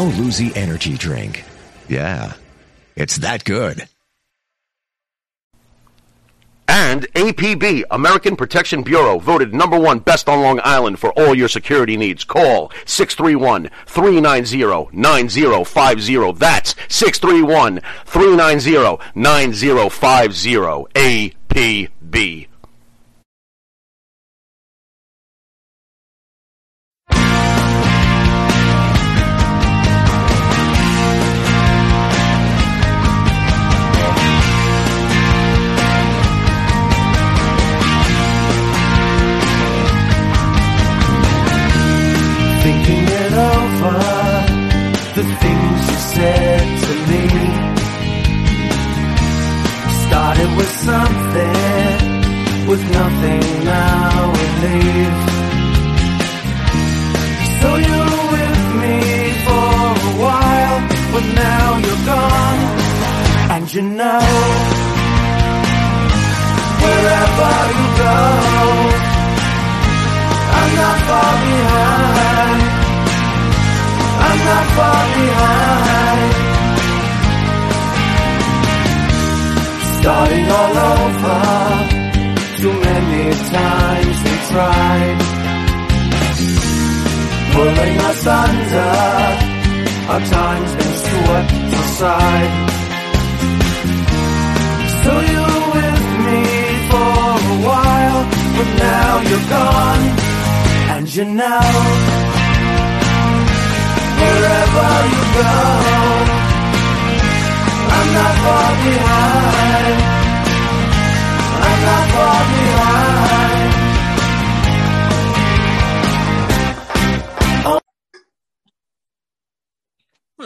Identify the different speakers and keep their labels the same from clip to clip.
Speaker 1: Dino Luzi Energy Drink. Yeah, it's that good.
Speaker 2: And APB, American Protection Bureau, voted number one best on Long Island for all your security needs. Call 631-390-9050. That's 631-390-9050. APB.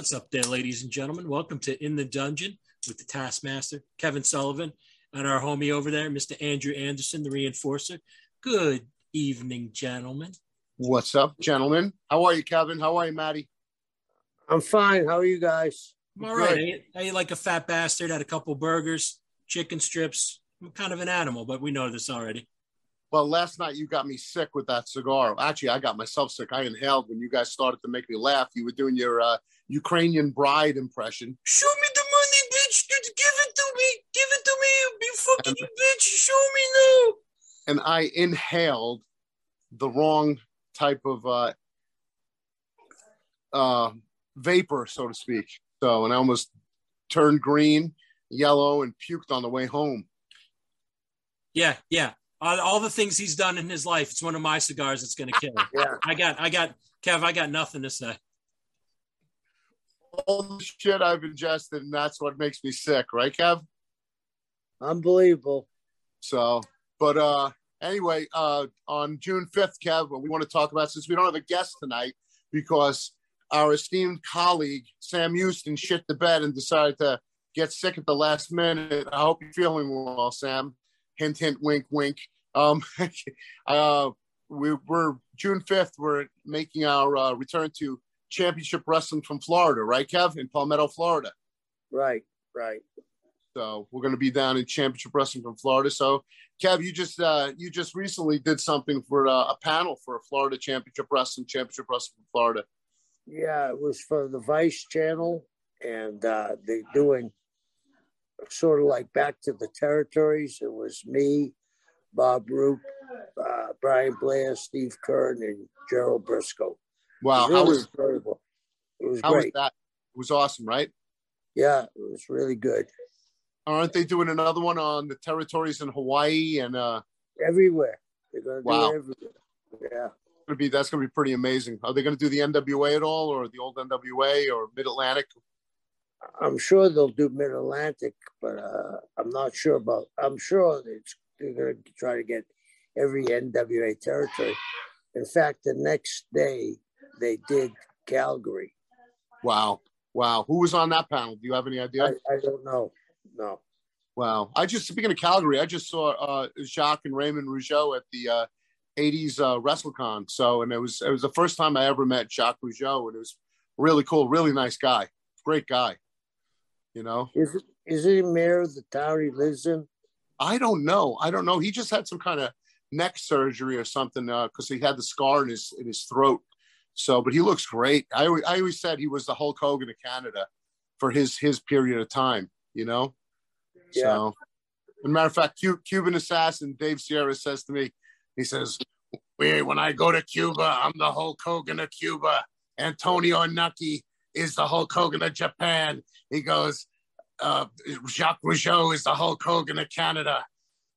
Speaker 3: What's up there, ladies and gentlemen? Welcome to In the Dungeon with the Taskmaster, Kevin Sullivan, and our homie over there, Mr. Andrew Anderson, the reinforcer. Good evening, gentlemen.
Speaker 4: What's up, gentlemen? How are you, Kevin? How are you, Maddie?
Speaker 5: I'm fine. How are you guys?
Speaker 3: I'm all right. I ate, I ate like a fat bastard, had a couple burgers, chicken strips. I'm kind of an animal, but we know this already.
Speaker 4: Well, last night you got me sick with that cigar. Actually, I got myself sick. I inhaled when you guys started to make me laugh. You were doing your uh, Ukrainian bride impression.
Speaker 3: Show me the money, bitch. Give it to me. Give it to me. You fucking
Speaker 4: And-
Speaker 3: bitch. Show me now.
Speaker 4: And I inhaled the wrong type of uh, uh, vapor, so to speak. So, and I almost turned green, yellow, and puked on the way home.
Speaker 3: Yeah, yeah. All, all the things he's done in his life. It's one of my cigars that's going to kill him.
Speaker 4: Yeah.
Speaker 3: I got, I got, Kev, I got nothing to say.
Speaker 4: All the shit I've ingested, and that's what makes me sick, right, Kev?
Speaker 5: Unbelievable.
Speaker 4: So, but uh, anyway, uh, on June 5th, Kev, what we want to talk about, since we don't have a guest tonight, because our esteemed colleague, Sam Houston, shit the bed and decided to get sick at the last minute. I hope you're feeling well, Sam. Hint, hint, wink, wink. Um, uh, we, we're June 5th, we're making our uh, return to championship wrestling from Florida, right, Kev? In Palmetto, Florida.
Speaker 5: Right, right.
Speaker 4: So we're going to be down in championship wrestling from Florida. So Kev, you just uh, you just recently did something for uh, a panel for a Florida championship wrestling championship wrestling from Florida.
Speaker 5: Yeah, it was for the Vice Channel, and uh, they're doing sort of like back to the territories. It was me, Bob Roop, uh, Brian Blair, Steve Keirn, and Gerald Brisco.
Speaker 4: Wow,
Speaker 5: It was
Speaker 4: how
Speaker 5: really
Speaker 4: was
Speaker 5: incredible. It was
Speaker 4: how was that? It was awesome, right?
Speaker 5: Yeah, it was really good.
Speaker 4: Aren't they doing another one on the territories in Hawaii and uh
Speaker 5: Everywhere. They're going to
Speaker 4: Wow.
Speaker 5: do everywhere. Yeah.
Speaker 4: gonna be that's gonna be pretty amazing. Are they gonna do the NWA at all or the old NWA or Mid Atlantic?
Speaker 5: I'm sure they'll do Mid Atlantic, but uh, I'm not sure about. I'm sure it's, they're going to try to get every NWA territory. In fact, the next day they did Calgary.
Speaker 4: Wow. Wow. Who was on that panel? Do you have any idea?
Speaker 5: I, I don't know. No.
Speaker 4: Wow. I just speaking of Calgary, I just saw uh Jacques and Raymond Rougeau at the uh 80s uh WrestleCon. So and it was it was the first time I ever met Jacques Rougeau and it was really cool, really nice guy. Great guy. You know?
Speaker 5: Is it, is he mayor of the town he lives in?
Speaker 4: I don't know. I don't know. He just had some kind of neck surgery or something because he had the scar in his in his throat. So, but he looks great. I always, I always said he was the Hulk Hogan of Canada for his his period of time. You know.
Speaker 5: Yeah.
Speaker 4: So, as a matter of fact, Cuban assassin Dave Sierra says to me, he says, "We- "When I go to Cuba, I'm the Hulk Hogan of Cuba. Antonio Inoki is the Hulk Hogan of Japan." He goes, uh, "Jacques Rougeau is the Hulk Hogan of Canada."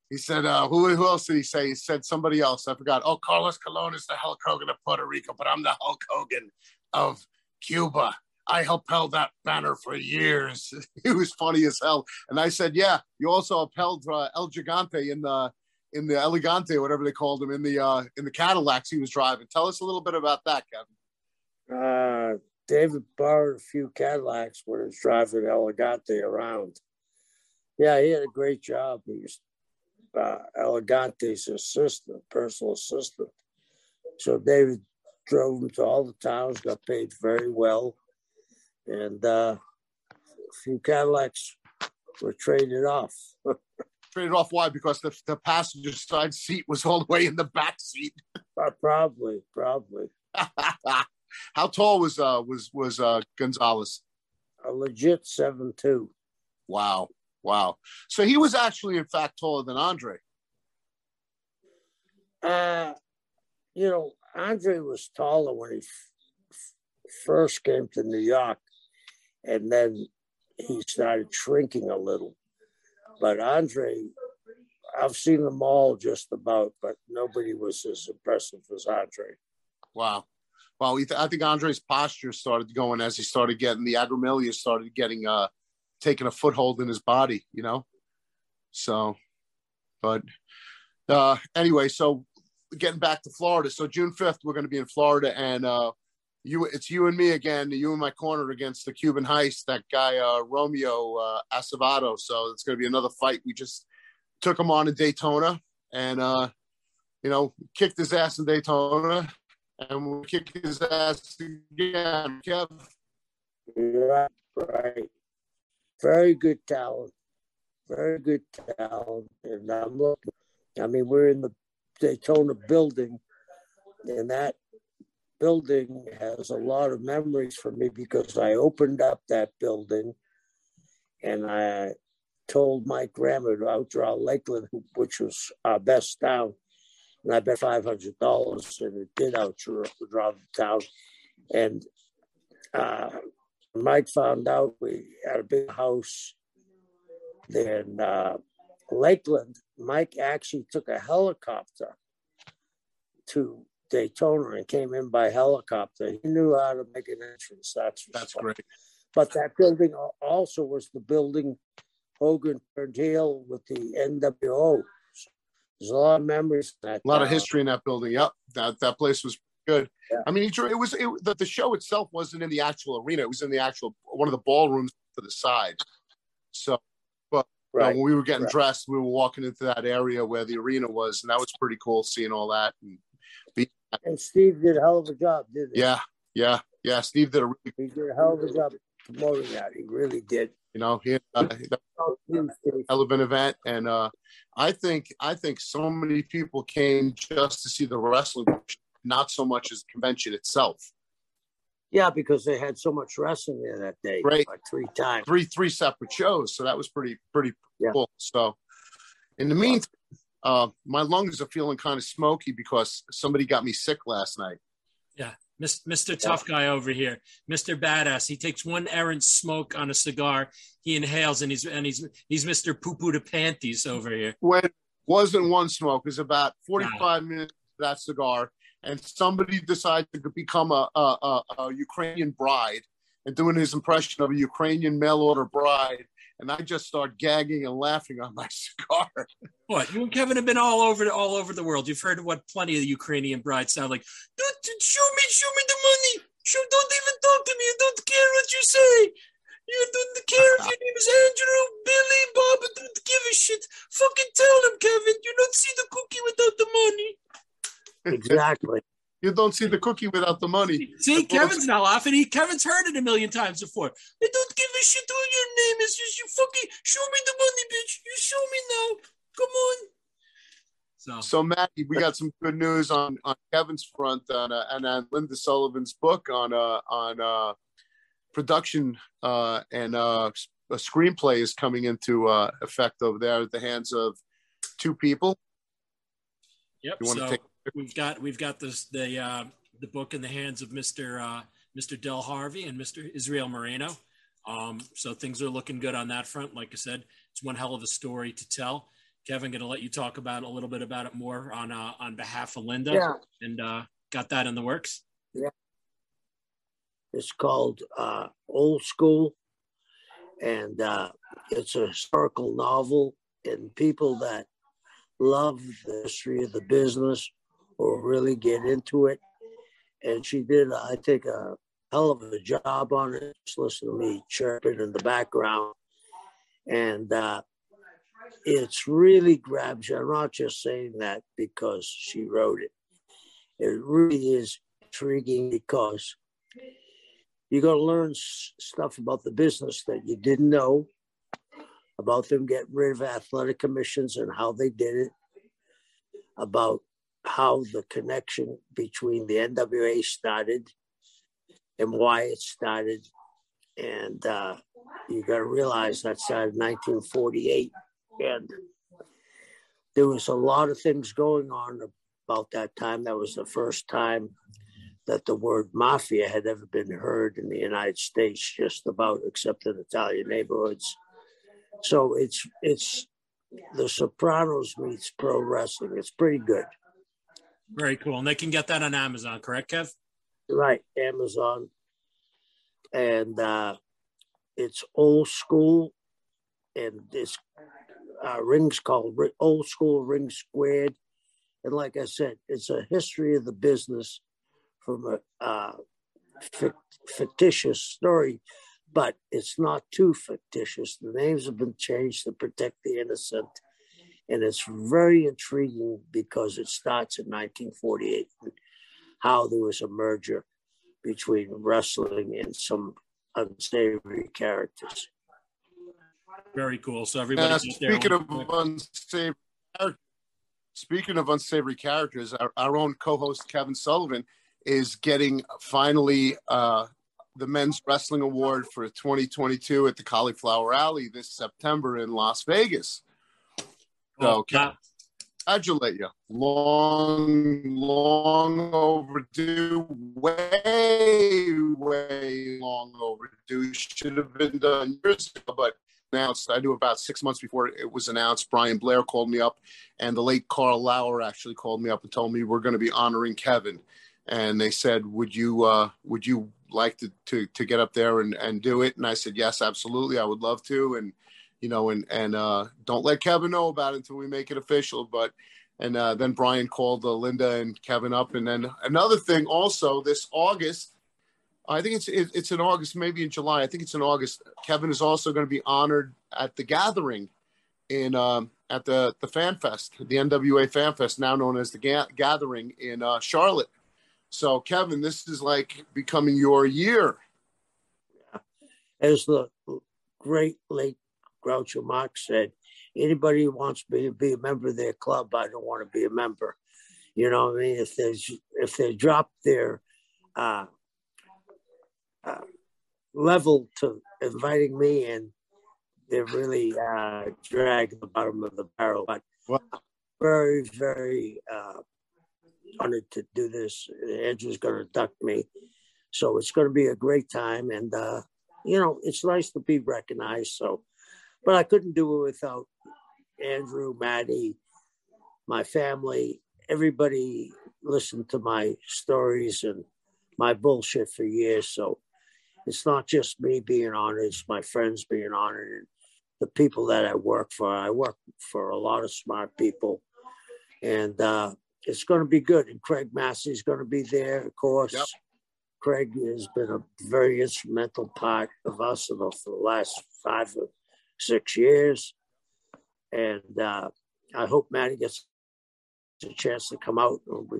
Speaker 4: He said, uh, who, who else did he say? He said somebody else. I forgot. Oh, Carlos Colon is the Hulk Hogan of Puerto Rico, but I'm the Hulk Hogan of Cuba. I upheld that banner for years. It was funny as hell. And I said, yeah, you also upheld uh, El Gigante in the in the Elegante, whatever they called him, in the uh, in the Cadillacs he was driving. Tell us a little bit about that, Kevin.
Speaker 5: Uh, David borrowed a few Cadillacs when he was driving Elegante around. Yeah, he had a great job. He was uh, Elegante's assistant, personal assistant. So David drove him to all the towns, got paid very well. And uh, a few Cadillacs were traded off.
Speaker 4: Traded off why? Because the, the passenger side seat was all the way in the back seat.
Speaker 5: Uh, probably, probably.
Speaker 4: How tall was uh was was uh Gonzalez?
Speaker 5: A legit 7 2.
Speaker 4: Wow. Wow. So he was actually in fact taller than Andre.
Speaker 5: Uh, you know, Andre was taller when he f- first came to New York, and then he started shrinking a little. But Andre, I've seen them all just about, but nobody was as impressive as Andre.
Speaker 4: Wow. Well, I think Andre's posture started going as he started getting the agramilia started getting uh taking a foothold in his body, you know. So, but uh anyway, so getting back to Florida. So June fifth, we're going to be in Florida, and uh you it's you and me again. You in my corner against the Cuban heist, that guy uh Romeo uh Acevedo. So it's going to be another fight. We just took him on in Daytona, and uh you know kicked his ass in Daytona and we'll kick his ass again. Kev,
Speaker 5: Right, right. Very good talent. Very good talent. And I'm looking, I mean, we're in the Daytona building, and that building has a lot of memories for me because I opened up that building and I told Mike Graham to outdraw Lakeland, which was our best town. And I bet $500 and it did outdraw the town. And uh, Mike found out we had a big house there in uh, Lakeland. Mike actually took a helicopter to Daytona and came in by helicopter. He knew how to make an entrance. That's
Speaker 4: that's great.
Speaker 5: But that building also was the building Hogan turned heel with the NWO. There's a lot of memories. That
Speaker 4: A lot of
Speaker 5: uh,
Speaker 4: history in that building. Yep, that that place was good.
Speaker 5: Yeah.
Speaker 4: I mean, it, it was it, the, the show itself wasn't in the actual arena. It was in the actual one of the ballrooms to the side. So, but you know, when we were getting
Speaker 5: right.
Speaker 4: dressed, we were walking into that area where the arena was, and that was pretty cool seeing all that. And
Speaker 5: And Steve did a hell of a job, didn't he?
Speaker 4: yeah, yeah, yeah. Steve did a really,
Speaker 5: He did a hell of a job promoting that. He really did.
Speaker 4: you know, he uh,
Speaker 5: Oh,
Speaker 4: hell of an event, and uh, I think I think so many people came just to see the wrestling, not so much as the convention itself.
Speaker 5: Yeah, because they had so much wrestling there that day.
Speaker 4: Right.
Speaker 5: Like three times.
Speaker 4: three three separate shows, so that was pretty pretty
Speaker 5: Yeah.
Speaker 4: cool. So, in the meantime, uh, my lungs are feeling kind of smoky because somebody got me sick last night.
Speaker 3: Yeah, Mr. Tough Guy over here, Mr. Badass. He takes one errant smoke on a cigar. He inhales, and he's and he's he's Mr. Poo Poo to Panties over here.
Speaker 4: When wasn't one smoke, it was about forty five minutes of that cigar, and somebody decided to become a, a, a, a Ukrainian bride and doing his impression of a Ukrainian mail order bride. And I just start gagging and laughing on my cigar.
Speaker 3: What you and Kevin have been all over all over the world. You've heard what plenty of the Ukrainian brides sound like. Don't show me, show me the money. Show, don't even talk to me. I don't care what you say. You don't care if your name is Andrew, Billy, Bob. I don't give a shit. Fucking tell them, Kevin. You don't see the cookie without the money.
Speaker 5: Exactly.
Speaker 4: You don't see the cookie without the money.
Speaker 3: See, Kevin's not laughing. He Kevin's heard it a million times before. I don't give a shit what your name is. Just you fucking show me the money, bitch. You show me now. Come on. So
Speaker 4: So, Matty, we got some good news on, on Kevin's front on, uh, and on Linda Sullivan's book on uh, on uh, production uh, and uh, a screenplay is coming into uh, effect over there at the hands of two people.
Speaker 3: Yep.
Speaker 4: You wanna take-
Speaker 3: we've got we've got this the uh, the book in the hands of Mr. Uh, Mr. Del Harvey and Mr. Israel Moreno. Um, so things are looking good on that front. Like I said, it's one hell of a story to tell. Kevin, going to let you talk about a little bit about it more on uh, on behalf of Linda,
Speaker 5: Yeah.
Speaker 3: and uh, got that in the works.
Speaker 5: Yeah, It's called uh, Old School, and uh, it's a historical novel. And people that love the history of the business will really get into it. And she did, I think, a hell of a job on it. Just listen to me chirping in the background, and uh, it's really grabs you. I'm not just saying that because she wrote it. It really is intriguing because you're going to learn stuff about the business that you didn't know about them getting rid of athletic commissions and how they did it about how the connection between the nwa started and why it started and uh, you got to realize that started in 1948 and there was a lot of things going on about that time that was the first time that the word mafia had ever been heard in the United States, just about, except in Italian neighborhoods. So it's it's the Sopranos meets pro wrestling. It's pretty good,
Speaker 3: Very cool, and they can get that on Amazon, correct, Kev?
Speaker 5: right? Amazon, and uh, it's old school, and this uh, rings called Old School Ring Squared, and like I said, it's a history of the business from a uh, fictitious story, but it's not too fictitious. The names have been changed to protect the innocent. And it's very intriguing because it starts in 1948 how there was a merger between wrestling and some unsavory characters.
Speaker 3: Very cool. So everybody,
Speaker 4: Uh,
Speaker 3: out there-
Speaker 4: speaking of unsavory characters, speaking of unsavory characters, our, our own co-host Kevin Sullivan is getting finally uh, the men's wrestling award for 2022 at the Cauliflower Alley this September in Las Vegas. So, Kevin, congratulate you. Long, long overdue. Way, way long overdue. Should have been done years ago, but announced. I knew about six months before it was announced. Brian Blair called me up, and the late Karl Lauer actually called me up and told me we're going to be honoring Kevin. And they said, "Would you uh, would you like to, to to get up there and, and do it?" And I said, "Yes, absolutely. I would love to." And you know, and and uh, don't let Kevin know about it until we make it official. But and uh, then Brian called uh, Linda and Kevin up, and then another thing also this August. I think it's it, it's in August, maybe in July. I think it's in August. Kevin is also going to be honored at the gathering in um, at the the Fan Fest, the NWA Fan Fest, now known as the Ga- Gathering in uh, Charlotte. So, Kevin, this is like becoming your year.
Speaker 5: As the great late Groucho Marx said, anybody who wants me to be a member of their club, I don't want to be a member. You know what I mean? If there's if they drop their uh, uh, level to inviting me in, they're really uh, dragging the bottom of the barrel. But wow. very, very uh, honored to do this. Andrew's going to duck me. So it's going to be a great time. And, uh, you know, it's nice to be recognized. So, but I couldn't do it without Andrew, Maddie, my family, everybody listened to my stories and my bullshit for years. So it's not just me being honored, it's my friends being honored and the people that I work for. I work for a lot of smart people. And uh, it's going to be good. And Craig Massey is going to be there, of course. Yep. Craig has been a very instrumental part of us for the last five or six years. And uh, I hope Maddie gets a chance to come out and we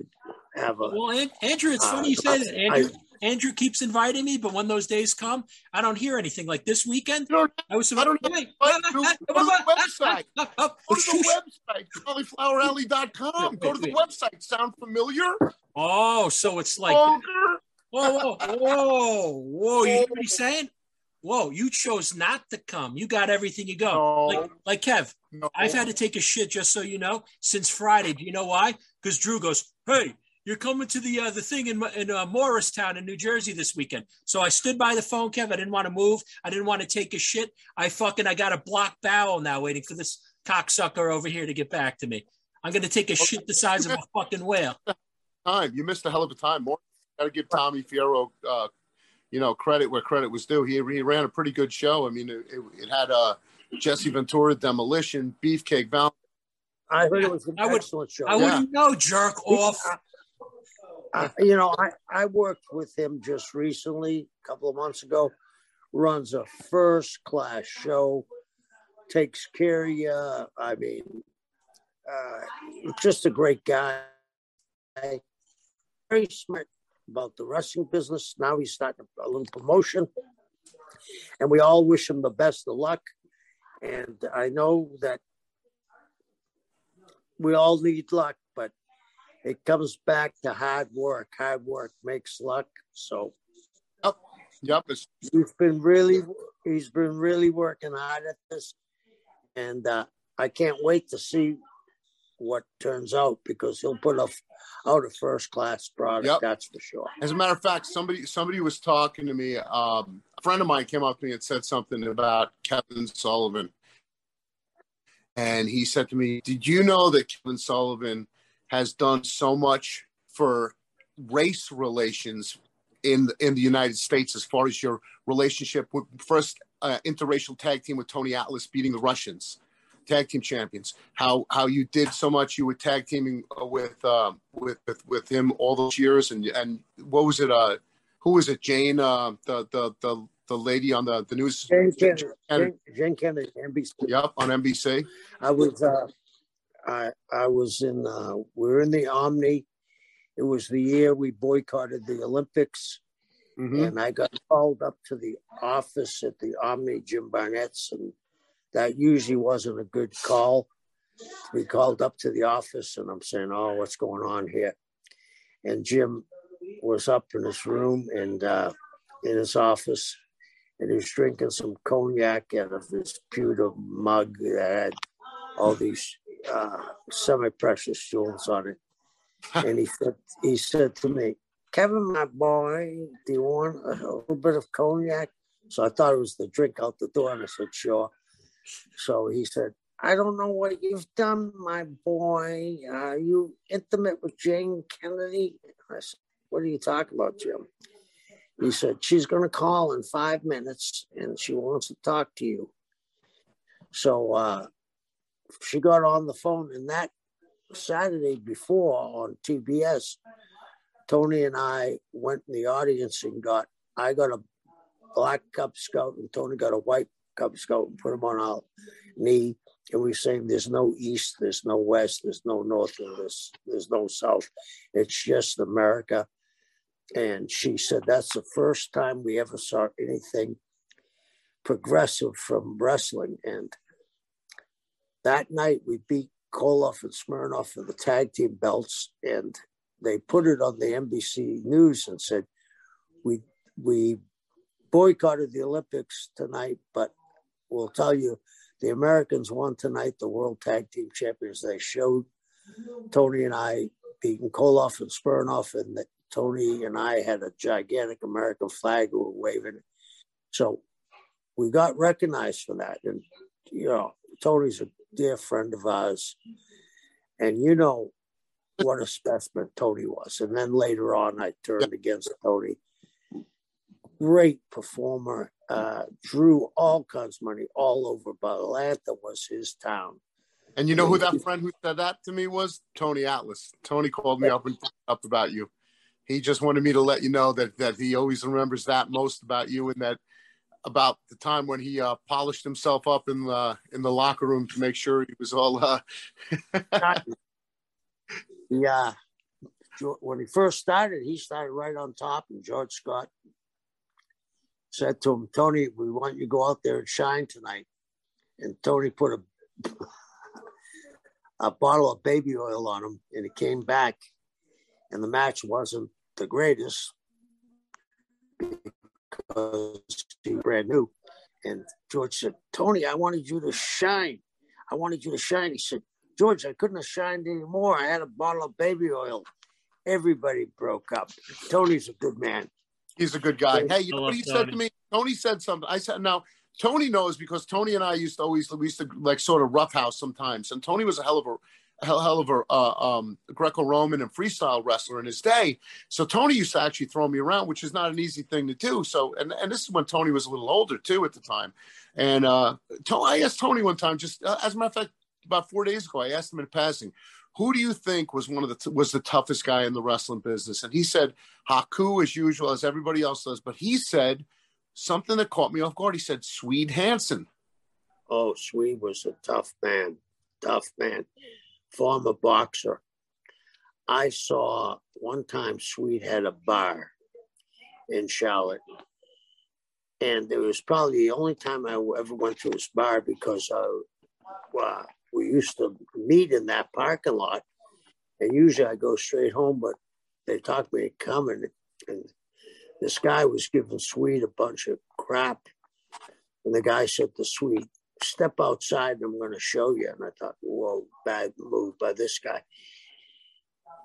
Speaker 5: have a.
Speaker 3: Well, Andrew, it's funny uh, you say that. Andrew, I, Andrew keeps inviting me, but when those days come, I don't hear anything. Like this weekend,
Speaker 4: I was. I don't know. Go to the website. Go to the website. Caulifloweralley.com. Go to the website. Sound familiar?
Speaker 3: Oh, so it's like. Whoa, whoa, whoa, whoa! You hear what he's saying? Whoa, you chose not to come. You got everything you go. No. Like, like Kev, no. I've had to take a shit just so you know since Friday. Do you know why? Because Drew goes, "Hey, you're coming to the uh, the thing in in uh, Morristown in New Jersey this weekend." So I stood by the phone, Kev. I didn't want to move. I didn't want to take a shit. I fucking I got a block bowel now, waiting for this cocksucker over here to get back to me. I'm gonna take a shit the size of a fucking whale.
Speaker 4: Time you missed a hell of a time. More got to give Tommy Fierro uh, you know, credit where credit was due. He, he ran a pretty good show. I mean, it, it, it had uh, Jesse Ventura, Demolition, Beefcake Val.
Speaker 5: I heard it was an
Speaker 3: I would,
Speaker 5: excellent show.
Speaker 3: I yeah. wouldn't know, jerk off.
Speaker 5: Uh, you know, I, I worked with him just recently, a couple of months ago. Runs a first class show, takes care of you. I mean, uh, just a great guy. Very smart about the wrestling business. Now he's starting a little promotion, and we all wish him the best of luck. And I know that we all need luck, but it comes back to hard work. Hard work makes luck. So,
Speaker 4: yep, yep.
Speaker 5: He's been really, he's been really working hard at this, and uh, I can't wait to see what turns out because he'll put a, out a first class product. Yep. That's for sure.
Speaker 4: As a matter of fact, somebody somebody was talking to me. Um, a friend of mine came up to me and said something about Kevin Sullivan, and he said to me, "Did you know that Kevin Sullivan has done so much for race relations in in the United States as far as your relationship with first uh, interracial tag team with Tony Atlas beating the Russians?" Tag team champions. How how you did so much. You were tag teaming uh, with uh, with, with with him all those years, and and what was it? Uh, who was it? Jane, uh, the the the the lady on the the news.
Speaker 5: Jane Kennedy. Jane, Jane Kennedy, NBC.
Speaker 4: Yep, on NBC.
Speaker 5: I was uh, I I was in. Uh, we are in the Omni. It was the year we boycotted the Olympics. Mm-hmm. And I got called up to the office at the Omni Jim Barnett's and that usually wasn't a good call. We called up to the office and I'm saying, Oh, what's going on here? And Jim was up in his room and uh, in his office and he was drinking some cognac out of this pewter mug that had all these uh, semi-precious jewels on it. And he said, he said to me, Kevin, my boy, do you want a little bit of cognac? So I thought it was the drink out the door, and I said, sure. So he said, I don't know what you've done, my boy. Are you intimate with Jane Kennedy? I said, What are you talking about, Jim? He said, She's going to call in five minutes and she wants to talk to you. So uh, she got on the phone, and that Saturday before on TBS, Tony and I went in the audience and got, I got a black Cub Scout, and Tony got a white Cub Scout and put them on our knee. And we saying there's no east, there's no west, there's no north, there's there's no south. It's just America. And she said that's the first time we ever saw anything progressive from wrestling. And that night we beat Koloff and Smirnoff for the tag team belts, and they put it on the NBC News and said, "We we boycotted the Olympics tonight, but we'll tell you, the Americans won tonight, the World Tag Team Champions. They showed Tony and I beating Koloff and Smirnoff, and that Tony and I had a gigantic American flag we were waving. So we got recognized for that, and you know, Tony's a dear friend of ours. And you know what a specimen Tony was. And then later on, I turned against Tony. Great performer, uh, drew all kinds of money all over, but Atlanta was his town.
Speaker 4: And you know who that friend who said that to me was? Tony Atlas. Tony called me up and up about you. He just wanted me to let you know that that he always remembers that most about you and that about the time when he uh, polished himself up in the in the locker room to make sure he was all. Uh...
Speaker 5: yeah, when he first started, he started right on top, and George Scott said to him, "Tony, we want you to go out there and shine tonight." And Tony put a a bottle of baby oil on him, and he came back, and the match wasn't the greatest, because he was brand new. And George said, Tony, I wanted you to shine. I wanted you to shine. He said, George, I couldn't have shined anymore. I had a bottle of baby oil. Everybody broke up. Tony's a good man.
Speaker 4: He's a good guy. Hey, you know what he Tony. said to me? Tony said something. I said, now, Tony knows because Tony and I used to always, we used to like sort of roughhouse sometimes. And Tony was a hell of a hell, hell of a uh, um, Greco-Roman and freestyle wrestler in his day. So Tony used to actually throw me around, which is not an easy thing to do. So, and, and this is when Tony was a little older too at the time. And uh, I asked Tony one time, just uh, as a matter of fact, about four days ago, I asked him in passing, who do you think was one of the was the toughest guy in the wrestling business? And he said Haku as usual, as everybody else does. But he said something that caught me off guard. He said Swede Hansen.
Speaker 5: Oh, Swede was a tough man, tough man former boxer. I saw one time Swede had a bar in Charlotte. And it was probably the only time I ever went to his bar because uh, uh, we used to meet in that parking lot. And usually I go straight home, but they talked me to come and, and this guy was giving Swede a bunch of crap. And the guy said to Swede, step outside and I'm going to show you. And I thought, whoa, bad move by this guy.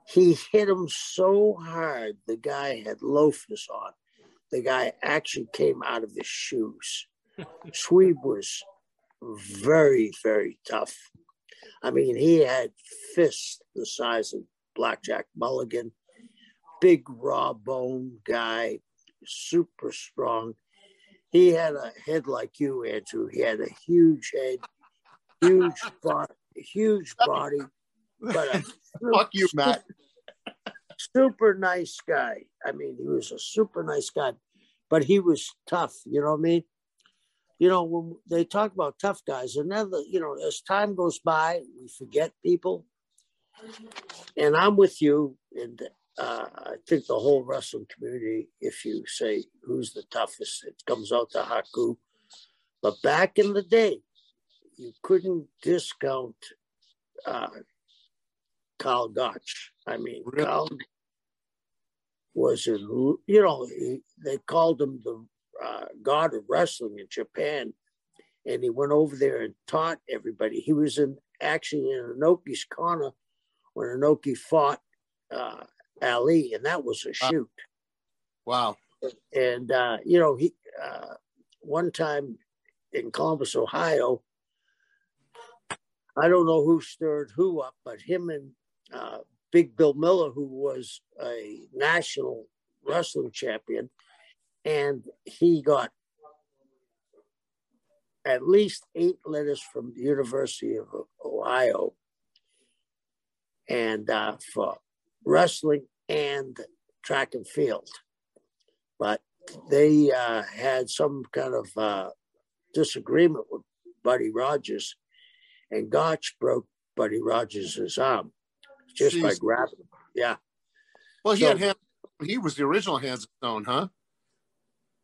Speaker 5: He hit him so hard, the guy had loafers on. The guy actually came out of his shoes. Swede was very, very tough. I mean, he had fists the size of Blackjack Mulligan, big raw bone guy, super strong he had a head like you, Andrew. He had a huge head, huge body, huge body, but a
Speaker 4: fuck you, Matt.
Speaker 5: Super nice guy. I mean, he was a super nice guy, but he was tough. You know what I mean? You know, when they talk about tough guys, and then, you know, as time goes by, we forget people. And I'm with you. And uh, I think the whole wrestling community, if you say who's the toughest, it comes out to Haku. But back in the day, you couldn't discount uh, Karl Gotch. I mean, really? Karl was, a, you know, he, they called him the uh, god of wrestling in Japan. And he went over there and taught everybody. He was in actually in Inoki's corner when Inoki fought uh, Ali, and that was a shoot.
Speaker 4: Wow.
Speaker 5: And uh, you know, he uh, one time in Columbus, Ohio, I don't know who stirred who up, but him and uh, Big Bill Miller, who was a national wrestling champion, and he got at least eight letters from the University of Ohio, and uh, for wrestling and track and field. But they uh, had some kind of uh, disagreement with Buddy Rogers, and Gotch broke Buddy Rogers' arm just by grabbing him. Yeah.
Speaker 4: Well, he
Speaker 5: So-
Speaker 4: had hand, he was the original Hands of Stone, huh?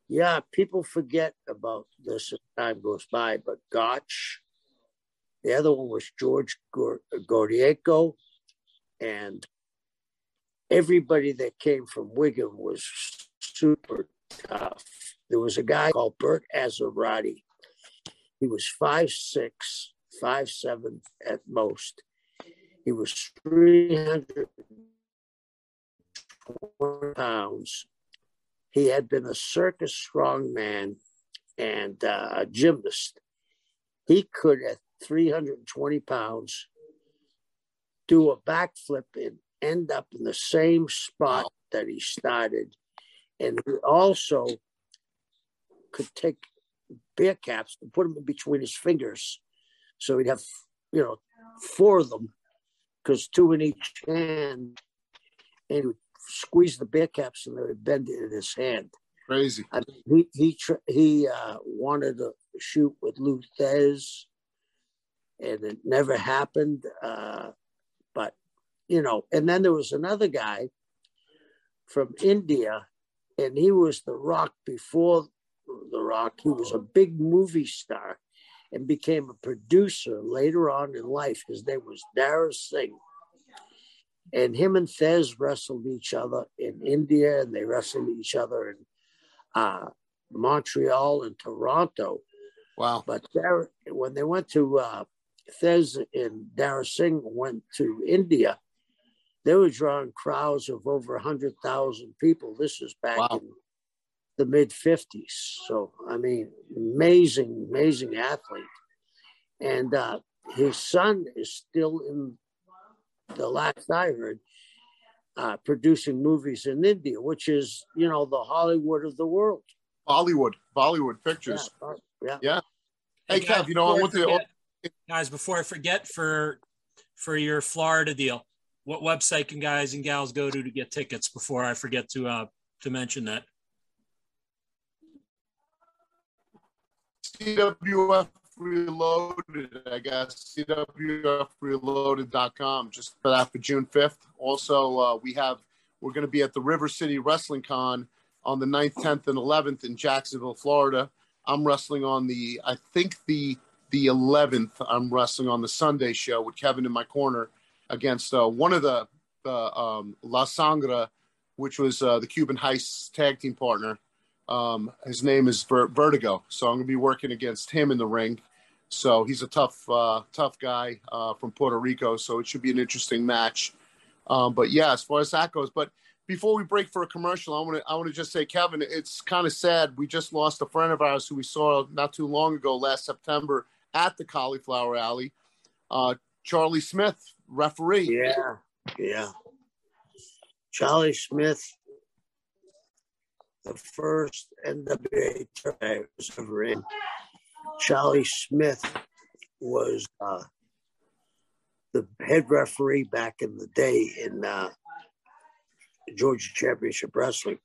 Speaker 5: Yeah, people forget about this as time goes by, but Gotch, the other one was George Gor- Gordienko, and everybody that came from Wigan was super tough. There was a guy called Bert Assirati. He was five six, five seven at most. He was 300 pounds. He had been a circus strongman and uh, a gymnast. He could, at 320 pounds, do a backflip and end up in the same spot that he started. And he also could take beer caps and put them in between his fingers. So he'd have, you know, four of them because two in each hand. And he would squeeze the beer caps and they would bend it in his hand.
Speaker 4: Crazy.
Speaker 5: I mean, he he he uh, wanted to shoot with Lou Thesz, and it never happened. Uh, but you know, and then there was another guy from India, and he was the Rock before the Rock. He was a big movie star, and became a producer later on in life. His name was Dara Singh. And him and Thesz wrestled each other in India, and they wrestled each other in uh, Montreal and Toronto.
Speaker 4: Wow.
Speaker 5: But Dar- when they went to uh, Thesz and Dara Singh went to India, they were drawing crowds of over 100,000 people. This is back
Speaker 4: Wow.
Speaker 5: in the mid 50s. So, I mean, amazing, amazing athlete. And uh, his son is still in the last I heard, uh, producing movies in India, which is, you know, the Hollywood of the world.
Speaker 4: Bollywood. Bollywood pictures.
Speaker 5: uh, yeah.
Speaker 4: Yeah. Hey,
Speaker 3: guys,
Speaker 4: Kev, you know, I
Speaker 3: before
Speaker 4: want to.
Speaker 3: guys, before I forget, for for your Florida deal, what website can guys and gals go to to get tickets? Before I forget to uh to mention that.
Speaker 4: CWF Reloaded, I guess, CWFReloaded.com, just for that for June 5th. Also, uh, we have, we're going to be at the River City Wrestling Con on the 9th, 10th, and 11th in Jacksonville, Florida. I'm wrestling on the, I think the, the 11th, I'm wrestling on the Sunday show with Kevin in my corner against uh, one of the, the um, La Sangra, which was uh, the Cuban Heist tag team partner. Um, his name is Ver- Vertigo, so I'm going to be working against him in the ring. So he's a tough, uh, tough guy uh, from Puerto Rico. So it should be an interesting match. Um, but yeah, as far as that goes, but before we break for a commercial, I want to I want to just say, Kevin, it's kind of sad. We just lost a friend of ours who we saw not too long ago, last September, at the Cauliflower Alley. Uh, Charlie Smith, referee.
Speaker 5: Yeah, yeah. Charlie Smith, the first NWA tournament Charlie Smith was uh, the head referee back in the day in uh, Georgia Championship Wrestling.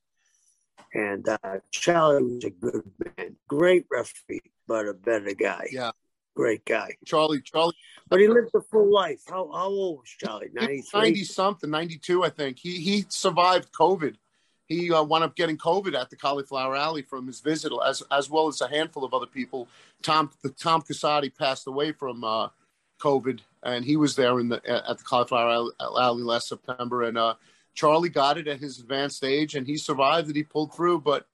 Speaker 5: And uh, Charlie was a good man, great referee, but a better guy.
Speaker 4: Yeah.
Speaker 5: Great guy.
Speaker 4: Charlie, Charlie,
Speaker 5: But he lived a full life. How, how old was Charlie? 93?
Speaker 4: 90 something, 92, I think. He he survived COVID. He uh, wound up getting COVID at the Cauliflower Alley from his visit, as as well as a handful of other people. Tom Tom Casati passed away from uh, COVID, and he was there in the at the Cauliflower Alley last September. And uh, Charlie got it at his advanced age, and he survived it. He pulled through, but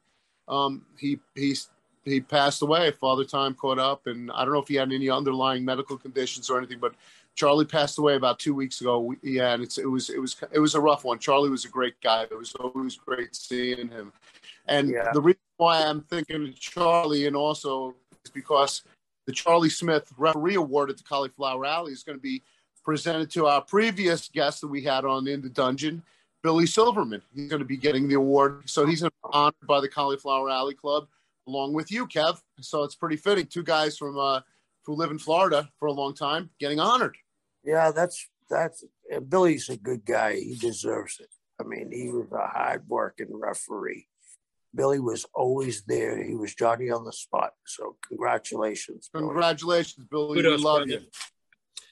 Speaker 4: um, he he he passed away. Father Time caught up, and I don't know if he had any underlying medical conditions or anything, but Charlie passed away about two weeks ago. Yeah, and it's it was it was it was a rough one. Charlie was a great guy. It was always great seeing him. And
Speaker 5: Yeah.
Speaker 4: the reason why I'm thinking of Charlie, and also is because the Charlie Smith Referee Award at the Cauliflower Alley is going to be presented to our previous guest that we had on in the dungeon, Billy Silverman. He's going to be getting the award, so he's going to be honored by the Cauliflower Alley Club along with you, Kev. So it's pretty fitting. Two guys from uh, who live in Florida for a long time getting honored.
Speaker 5: Yeah, that's that's Billy's a good guy. He deserves it. I mean, he was a hard working referee. Billy was always there. He was Johnny on the spot. So congratulations. Billy.
Speaker 4: Congratulations, Billy.
Speaker 3: Kudos,
Speaker 4: we love
Speaker 3: brother.
Speaker 4: you.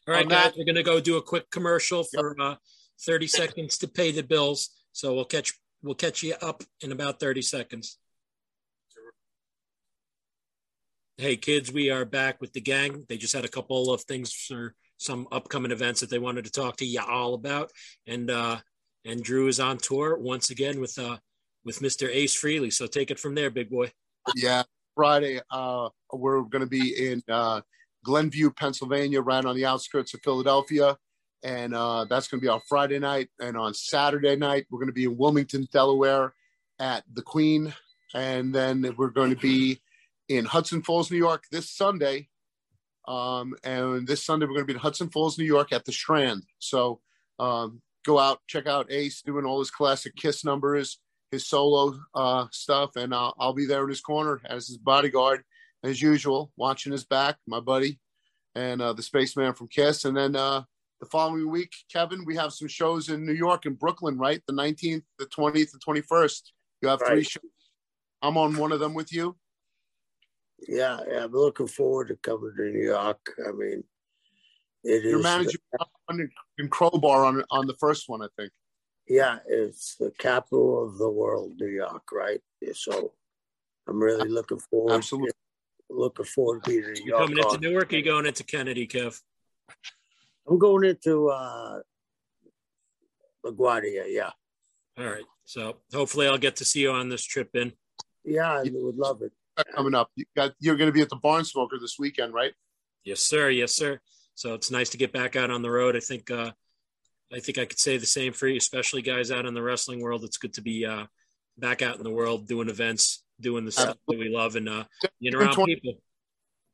Speaker 3: All right,
Speaker 4: On
Speaker 3: guys,
Speaker 4: that-
Speaker 3: we're gonna go do a quick commercial for uh, 30 seconds to pay the bills. So we'll catch we'll catch you up in about 30 seconds. Hey kids, we are back with the gang. They just had a couple of things for some upcoming events that they wanted to talk to you all about. And uh and Drew is on tour once again with uh with Mr. Ace Frehley. So take it from there, big boy.
Speaker 4: Yeah, Friday. Uh, we're going to be in uh, Glenview, Pennsylvania, right on the outskirts of Philadelphia, and uh, that's going to be on Friday night. And on Saturday night, we're going to be in Wilmington, Delaware, at the Queen, and then we're going to be in Hudson Falls, New York, this Sunday. Um, and this Sunday, we're going to be in Hudson Falls, New York, at the Strand. So um, go out, check out Ace doing all his classic Kiss numbers his solo uh, stuff, and uh, I'll be there in his corner as his bodyguard, as usual, watching his back, my buddy, and uh, the spaceman from Kiss. And then uh, the following week, Kevin, we have some shows in New York and Brooklyn, right? The 19th, the 20th, the 21st. You have three shows. I'm on one of them with you.
Speaker 5: Yeah, yeah, I'm looking forward to coming to New York. I mean, it
Speaker 4: You're
Speaker 5: is-
Speaker 4: managing in- in Crowbar on on the first one, I think.
Speaker 5: Yeah, it's the capital of the world, New York, right? So I'm really looking forward.
Speaker 4: Absolutely.
Speaker 5: Looking forward to being in New
Speaker 3: You
Speaker 5: York.
Speaker 3: coming into
Speaker 5: on-
Speaker 3: Newark or you going into Kennedy, Kev?
Speaker 5: I'm going into uh, LaGuardia. Yeah,
Speaker 3: All right. So hopefully I'll get to see you on this trip in.
Speaker 5: yeah, I would love it.
Speaker 4: Coming up, you got you're going to be at the Barn Smoker this weekend, right?
Speaker 3: Yes, sir. Yes, sir. So it's nice to get back out on the road. I think uh I think I could say the same for you, especially guys out in the wrestling world. It's good to be uh back out in the world doing events, doing the stuff that we love and uh being around people.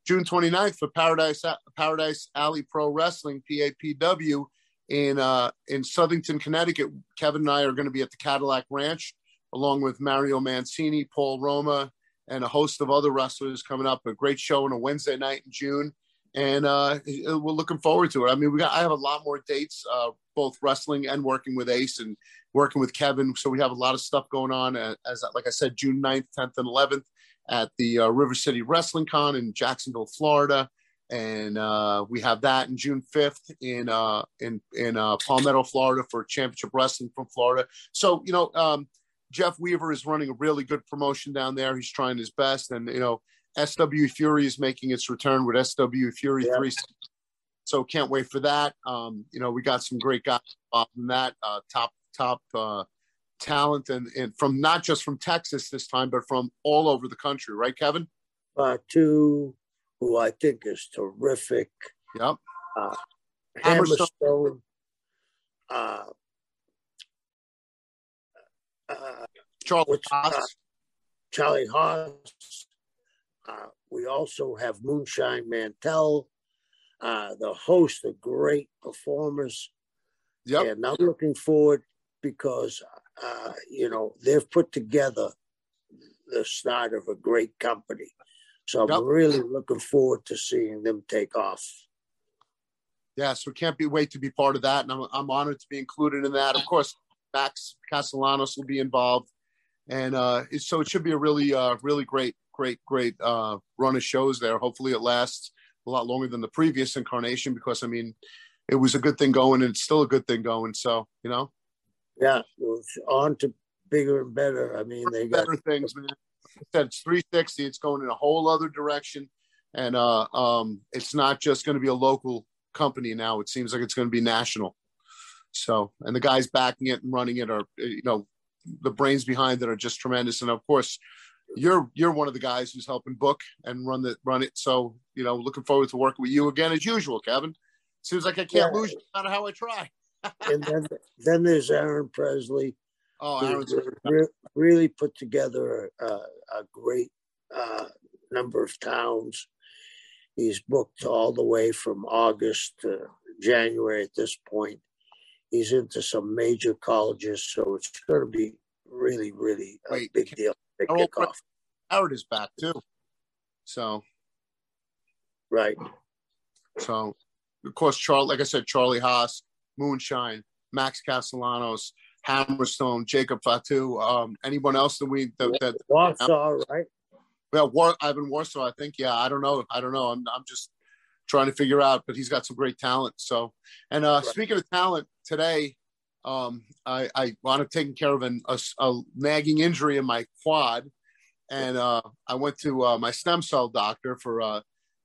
Speaker 4: June 29th for Paradise Paradise Alley Pro Wrestling PAPW in uh, in Southington, Connecticut. Kevin and I are going to be at the Cadillac Ranch along with Mario Mancini, Paul Roma, and a host of other wrestlers coming up. A great show on a Wednesday night in June, and uh, we're looking forward to it. I mean, we got I have a lot more dates, uh, both wrestling and working with Ace and working with Kevin. So we have a lot of stuff going on. uh, As like I said, June 9th, 10th, and 11th at the uh, River City Wrestling Con in Jacksonville, Florida, and uh, we have that in June 5th in uh, in in uh, Palmetto, Florida, for Championship Wrestling from Florida. So you know, um, Jeff Weaver is running a really good promotion down there. He's trying his best, and you know, SW Fury is making its return with SW Fury
Speaker 5: Yeah.
Speaker 4: three. So can't wait for that. Um, you know, we got some great guys involved in that. Uh, top top uh, talent and, and from not just from Texas this time, but from all over the country, right, Kevin?
Speaker 5: Uh, two who I think is terrific.
Speaker 4: Yep.
Speaker 5: Uh,
Speaker 4: Hammerstone.
Speaker 5: Hammerstone. Uh, uh,
Speaker 4: Charles
Speaker 5: Which, uh, Charlie Haas. Uh, we also have Moonshine Mantell, uh, the host of great performers.
Speaker 4: Yep.
Speaker 5: And I'm looking forward because, uh, you know, they've put together the start of a great company. So I'm
Speaker 4: Yep.
Speaker 5: really looking forward to seeing them take off.
Speaker 4: Yes, we can't be wait to be part of that, and I'm, I'm honored to be included in that. Of course, Max Castellanos will be involved, and uh, so it should be a really, uh, really great, great, great uh, run of shows there. Hopefully, it lasts a lot longer than the previous incarnation because I mean, it was a good thing going, and it's still a good thing going. So you know,
Speaker 5: Yeah, on to bigger and better. I mean, they got
Speaker 4: better things, man. Said it's 360. It's going in a whole other direction, and uh, um, it's not just going to be a local company now. It seems like it's going to be national. So, and the guys backing it and running it are, you know, the brains behind it are just tremendous. And of course, you're you're one of the guys who's helping book and run the run it. So, you know, looking forward to working with you again as usual, Kevin. Seems like I can't
Speaker 5: Yeah.
Speaker 4: lose you no matter how I try.
Speaker 5: and then then there's Aaron Presley.
Speaker 4: Oh, Aaron's
Speaker 5: re- really put together a, a great uh, number of towns. He's booked all the way from August to January at this point. He's into some major colleges, so it's going to be really, really a
Speaker 4: Wait,
Speaker 5: big deal to
Speaker 4: Harold
Speaker 5: kick
Speaker 4: Pre-
Speaker 5: off.
Speaker 4: Barrett is back too. So
Speaker 5: Right.
Speaker 4: So, of course, Charlie, like I said, Charlie Haas, Moonshine, Max Castellanos, Hammerstone, Jacob Fatu. Um, anyone else that we that, that
Speaker 5: Warsaw, right?
Speaker 4: well, War, Ivan Warsaw, I think. Yeah, I don't know. I don't know. I'm I'm just trying to figure out, but he's got some great talent. So, and uh, speaking of talent, today, um, I I wound up taking care of an, a, a nagging injury in my quad, and uh, I went to uh, my stem cell doctor for uh,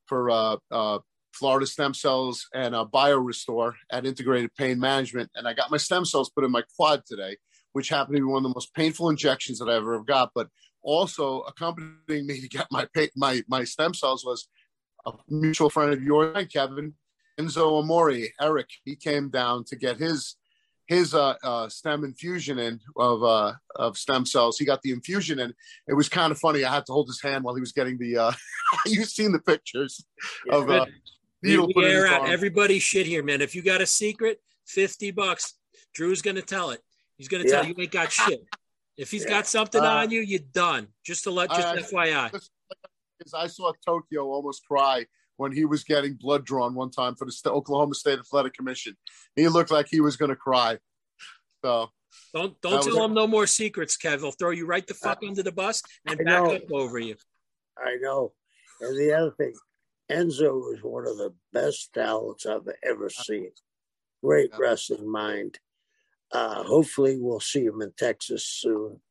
Speaker 4: for uh, uh, Florida Stem Cells and uh, BioRestore at Integrated Pain Management, and I got my stem cells put in my quad today, which happened to be one of the most painful injections that I ever got. But also accompanying me to get my my my stem cells was a mutual friend of yours, Kevin Enzo Amore, Eric. He came down to get his his uh, uh, stem infusion in of uh, of stem cells. He got the infusion in. It was kind of funny. I had to hold his hand while he was getting the. Uh, you've seen the pictures of uh,
Speaker 3: We,
Speaker 4: needle
Speaker 3: we air out
Speaker 4: arm.
Speaker 3: everybody's shit here, man. If you got a secret, 50 bucks. Drew's gonna tell it. He's gonna tell
Speaker 5: Yeah.
Speaker 3: you ain't got shit. If he's
Speaker 5: Yeah.
Speaker 3: got something
Speaker 4: Uh,
Speaker 3: on you, you're done. Just to let just
Speaker 4: I-
Speaker 3: FYI.
Speaker 4: Because I saw Tokyo almost cry when he was getting blood drawn one time for the St- Oklahoma State Athletic Commission. He looked like he was going to cry. So
Speaker 3: Don't don't tell him no more secrets, Kev. They'll throw you right the fuck under the bus and
Speaker 5: I
Speaker 3: back
Speaker 5: know.
Speaker 3: up over you.
Speaker 5: I know. And the other thing, Enzo is one of the best talents I've ever seen. Great
Speaker 4: Yeah.
Speaker 5: wrestling mind. Uh, hopefully, we'll see him in Texas soon.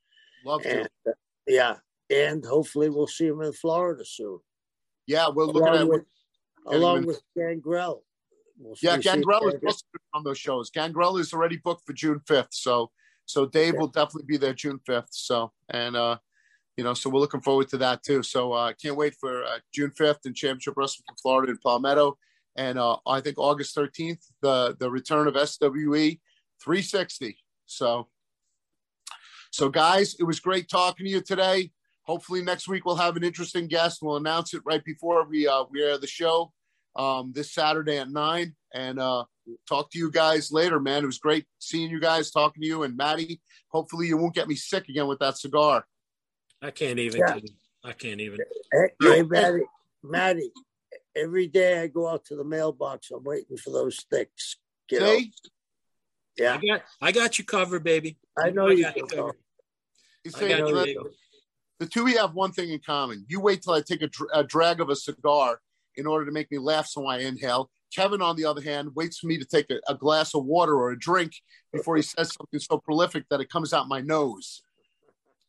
Speaker 4: love to.
Speaker 5: Uh, yeah, and hopefully, we'll see him in Florida soon.
Speaker 4: Yeah, we're looking
Speaker 5: Along
Speaker 4: at
Speaker 5: with, along with Gangrel. We'll
Speaker 4: Yeah, Gangrel is
Speaker 5: Gangrel.
Speaker 4: supposed to be on those shows. Gangrel is already booked for June fifth, so so Dave
Speaker 5: Yeah.
Speaker 4: will definitely be there June fifth. So and uh, you know, so we're looking forward to that too. So uh, can't wait for uh, June fifth and Championship Wrestling from Florida in Palmetto, and uh, I think August thirteenth the the return of SWE three sixty. So so guys, it was great talking to you today. Hopefully next week we'll have an interesting guest. We'll announce it right before we uh, we air the show um, this Saturday at nine. And uh, talk to you guys later, man. It was great seeing you guys, talking to you, and Maddie. Hopefully you won't get me sick again with that cigar.
Speaker 3: I can't even.
Speaker 5: Yeah.
Speaker 3: I can't even.
Speaker 5: Hey,
Speaker 4: Yeah.
Speaker 5: hey, Maddie, Maddie, every day I go out to the mailbox, I'm waiting for those sticks. You know?
Speaker 4: See,
Speaker 5: Yeah,
Speaker 3: I got I got you covered, baby.
Speaker 5: I know
Speaker 3: I
Speaker 5: you
Speaker 3: got you
Speaker 5: do.
Speaker 3: covered.
Speaker 4: you
Speaker 3: I got you,
Speaker 4: the,
Speaker 3: baby.
Speaker 4: the two we have one thing in common. You wait till I take a, dr- a drag of a cigar in order to make me laugh, so I inhale. Kevin, on the other hand, waits for me to take a, a glass of water or a drink before he says something so prolific that it comes out my nose.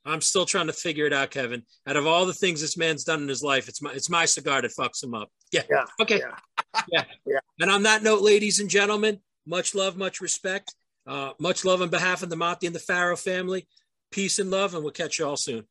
Speaker 3: I'm still trying to figure it out, Kevin. Out of all the things this man's done in his life, it's my it's my cigar that fucks him up. Yeah.
Speaker 5: Yeah,
Speaker 3: Okay.
Speaker 5: yeah.
Speaker 3: Yeah.
Speaker 5: Yeah.
Speaker 3: And on that note, ladies and gentlemen, much love, much respect. Uh, much love on behalf of the Monty and the Farrow family. Peace and love, and we'll catch you all soon.